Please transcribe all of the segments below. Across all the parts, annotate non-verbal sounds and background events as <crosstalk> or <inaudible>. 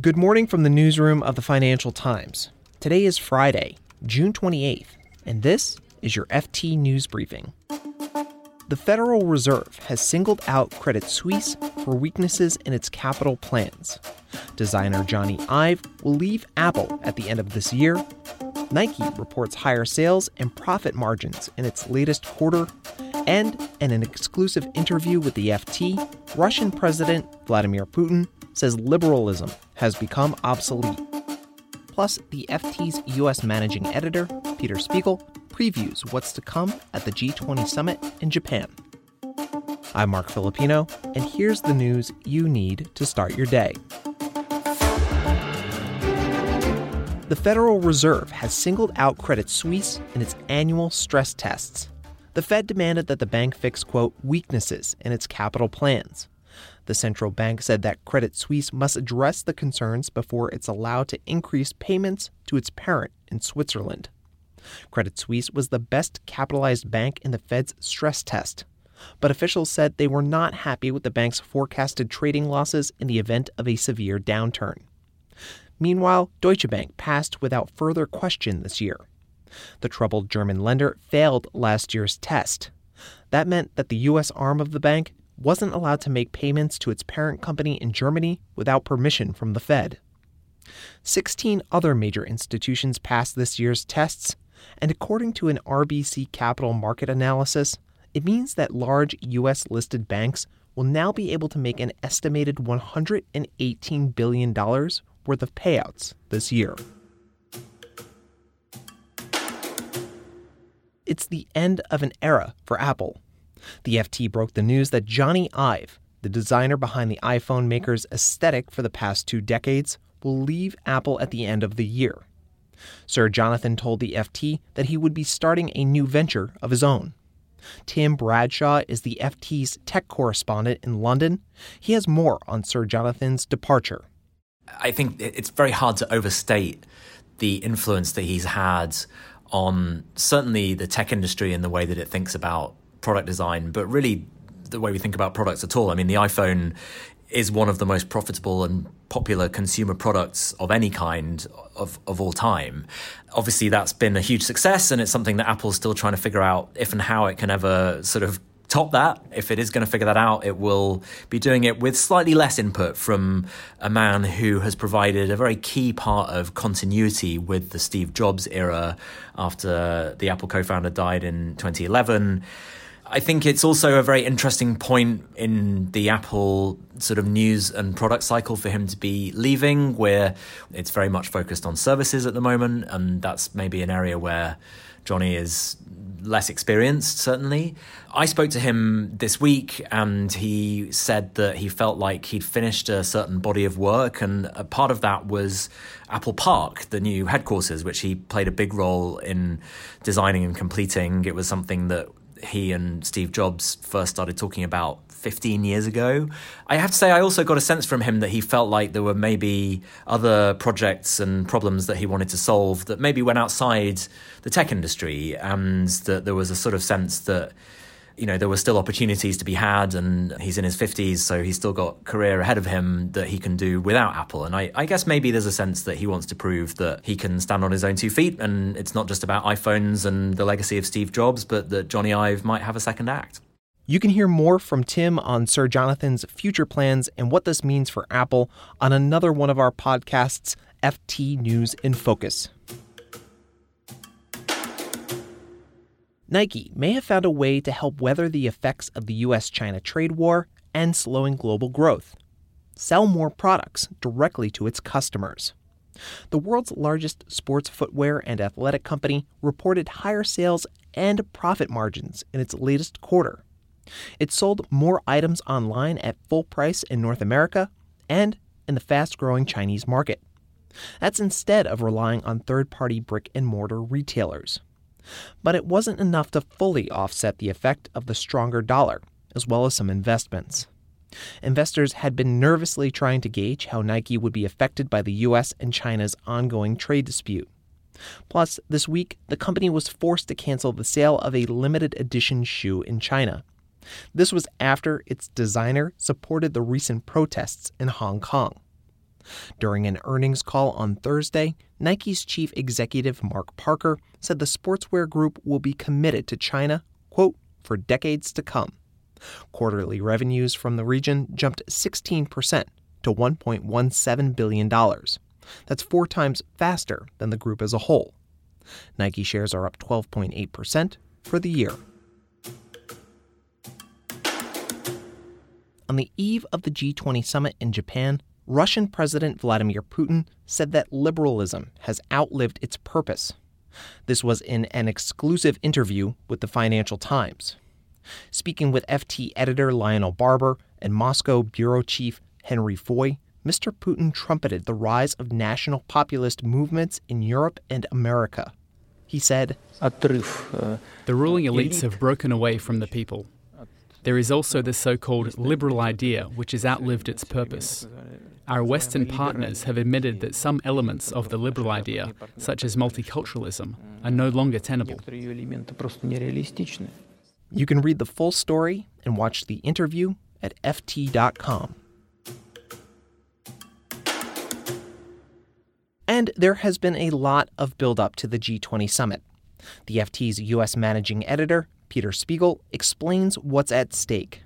Good morning from the newsroom of the Financial Times. Today is Friday, June 28th, and this is your FT News Briefing. The Federal Reserve has singled out Credit Suisse for weaknesses in its capital plans. Designer Jony Ive will leave Apple at the end of this year. Nike reports higher sales and profit margins in its latest quarter. And in an exclusive interview with the FT, Russian President Vladimir Putin says liberalism has become obsolete. Plus, the FT's U.S. managing editor, Peter Spiegel, previews what's to come at the G20 summit in Japan. I'm Marc Filippino, and here's the news you need to start your day. The Federal Reserve has singled out Credit Suisse in its annual stress tests. The Fed demanded that the bank fix, quote, weaknesses in its capital plans. The central bank said that Credit Suisse must address the concerns before it's allowed to increase payments to its parent in Switzerland. Credit Suisse was the best capitalized bank in the Fed's stress test, but officials said they were not happy with the bank's forecasted trading losses in the event of a severe downturn. Meanwhile, Deutsche Bank passed without further question this year. The troubled German lender failed last year's test. That meant that the U.S. arm of the bank wasn't allowed to make payments to its parent company in Germany without permission from the Fed. 16 other major institutions passed this year's tests, and according to an RBC capital market analysis, it means that large U.S. listed banks will now be able to make an estimated $118 billion worth of payouts this year. It's the end of an era for Apple. The FT broke the news that Jony Ive, the designer behind the iPhone maker's aesthetic for the past two decades, will leave Apple at the end of the year. Sir Jonathan told the FT that he would be starting a new venture of his own. Tim Bradshaw is the FT's tech correspondent in London. He has more on Sir Jonathan's departure. I think it's very hard to overstate the influence that he's had on certainly the tech industry and the way that it thinks about product design, but really the way we think about products at all. I mean, the iPhone is one of the most profitable and popular consumer products of any kind of, of all time. Obviously, that's been a huge success, and it's something that Apple's still trying to figure out if and how it can ever sort of top that. If it is going to figure that out, it will be doing it with slightly less input from a man who has provided a very key part of continuity with the Steve Jobs era after the Apple co founder died in 2011. I think it's also a very interesting point in the Apple sort of news and product cycle for him to be leaving, where it's very much focused on services at the moment. And that's maybe an area where Jony is less experienced, certainly. I spoke to him this week and he said that he felt like he'd finished a certain body of work. And a part of that was Apple Park, the new headquarters, which he played a big role in designing and completing. It was something that he and Steve Jobs first started talking about 15 years ago. I have to say, I also got a sense from him that he felt like there were maybe other projects and problems that he wanted to solve that maybe went outside the tech industry, and that there was a sort of sense that you know there were still opportunities to be had and he's in his 50s so he's still got career ahead of him that he can do without apple and I, I, guess maybe there's a sense that he wants to prove that he can stand on his own two feet and it's not just about iphones and the legacy of steve jobs but that Jony ive might have a second act you can hear more from Tim on Sir Jonathan's future plans and what this means for Apple on another one of our podcasts, FT News in Focus. Nike may have found a way to help weather the effects of the US China trade war and slowing global growth. Sell more products directly to its customers. The world's largest sports footwear and athletic company reported higher sales and profit margins in its latest quarter. It sold more items online at full price in North America and in the fast growing Chinese market. That's instead of relying on third party brick and mortar retailers. But it wasn't enough to fully offset the effect of the stronger dollar, as well as some investments. Investors had been nervously trying to gauge how Nike would be affected by the US and China's ongoing trade dispute. Plus, this week, the company was forced to cancel the sale of a limited edition shoe in China. This was after its designer supported the recent protests in Hong Kong. During an earnings call on Thursday, Nike's chief executive Mark Parker said the sportswear group will be committed to China, quote, for decades to come. Quarterly revenues from the region jumped 16% to $1.17 billion. That's four times faster than the group as a whole. Nike shares are up 12.8% for the year. On the eve of the G20 summit in Japan, Russian President Vladimir Putin said that liberalism has outlived its purpose. This was in an exclusive interview with the Financial Times. Speaking with FT editor Lionel Barber and Moscow bureau chief Henry Foy, Mr. Putin trumpeted the rise of national populist movements in Europe and America. He said, э, The ruling elites have broken away from the people. There is also the so called liberal idea, which has outlived its purpose. Our Western partners have admitted that some elements of the liberal idea, such as multiculturalism, are no longer tenable. You can read the full story and watch the interview at FT.com. And there has been a lot of buildup to the G20 summit. The FT's U.S. managing editor, Peter Spiegel, explains what's at stake.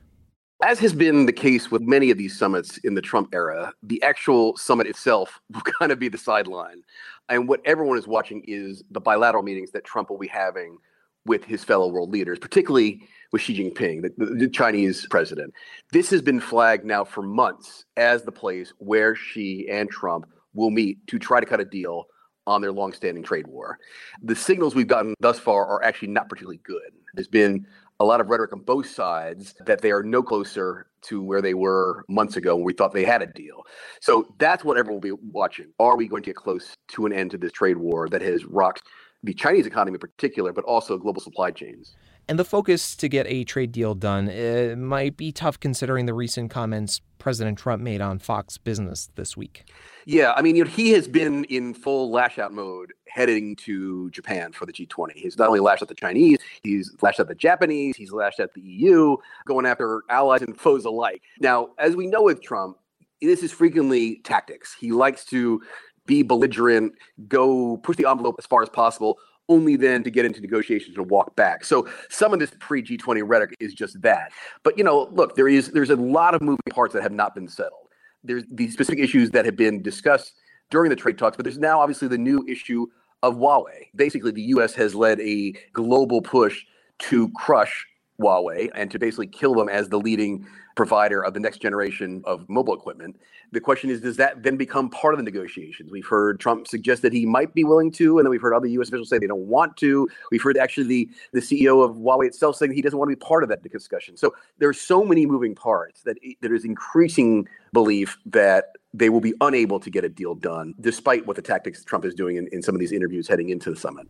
As has been the case with many of these summits in the Trump era, the actual summit itself <laughs> will kind of be the sideline. And what everyone is watching is the bilateral meetings that Trump will be having with his fellow world leaders, particularly with Xi Jinping, the, the, Chinese president. This has been flagged now for months as the place where Xi and Trump will meet to try to cut a deal on their longstanding trade war. The signals we've gotten thus far are actually not particularly good. There's been a lot of rhetoric on both sides that they are no closer to where they were months ago when we thought they had a deal. So that's what everyone will be watching. Are we going to get close to an end to this trade war that has rocked the Chinese economy in particular, but also global supply chains? And the focus to get a trade deal done it might be tough considering the recent comments President Trump made on Fox Business this week. Yeah, I mean, you know, he has been in full lash out mode heading to Japan for the G20. He's not only lashed at the Chinese, he's lashed at the Japanese, he's lashed at the EU, going after allies and foes alike. Now, as we know with Trump, this is frequently tactics. He likes to be belligerent, go push the envelope as far as possible, only then to get into negotiations and walk back. So some of this pre G20 rhetoric is just that. But you know, look, there is there's a lot of moving parts that have not been settled. There's these specific issues that have been discussed during the trade talks, but there's now obviously the new issue of Huawei. Basically, the U.S. has led a global push to crush Huawei and to basically kill them as the leading provider of the next generation of mobile equipment. The question is, does that then become part of the negotiations? We've heard Trump suggest that he might be willing to, and then we've heard other U.S. officials say they don't want to. We've heard actually the, the CEO of Huawei itself saying he doesn't want to be part of that discussion. So there's so many moving parts that there is increasing belief that they will be unable to get a deal done, despite what the tactics Trump is doing in, in some of these interviews heading into the summit.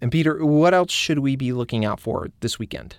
And Peter, what else should we be looking out for this weekend?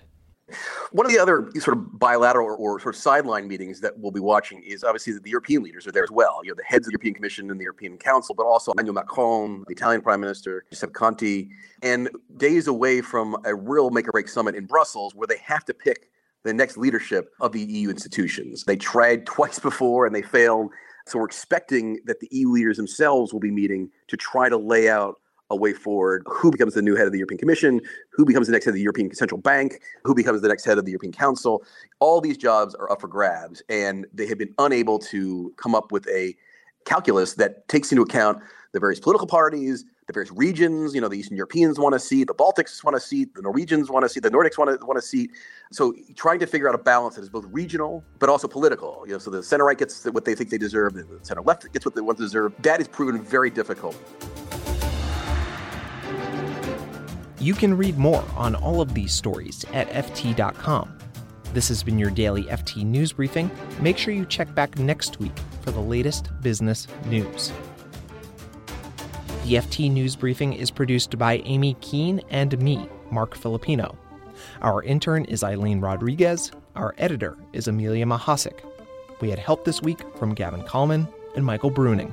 One of the other sort of bilateral or, or, sort of sideline meetings that we'll be watching is obviously that the European leaders are there as well. You know, the heads of the European Commission and the European Council, but also Emmanuel Macron, the Italian Prime Minister, Giuseppe Conte, and days away from a real make or break summit in Brussels where they have to pick the next leadership of the EU institutions. They tried twice before and they failed. So we're expecting that the EU leaders themselves will be meeting to try to lay out a way forward. Who becomes the new head of the European Commission? Who becomes the next head of the European Central Bank? Who becomes the next head of the European Council? All these jobs are up for grabs, and they have been unable to come up with a calculus that takes into account the various political parties, the various regions. You know, the Eastern Europeans want to see, the Baltics want to see, the Norwegians want to see, the Nordics want to want a seat. So trying to figure out a balance that is both regional but also political. You know, so the center right gets what they think they deserve, the center left gets what they want to deserve. That is proven very difficult. You can read more on all of these stories at FT.com. This has been your daily FT News Briefing. Make sure you check back next week for the latest business news. The FT News Briefing is produced by Amy Keene and me, Marc Filippino. Our intern is Eileen Rodriguez. Our editor is Amelia Mahasik. We had help this week from Gavin Kallman and Michael Bruning.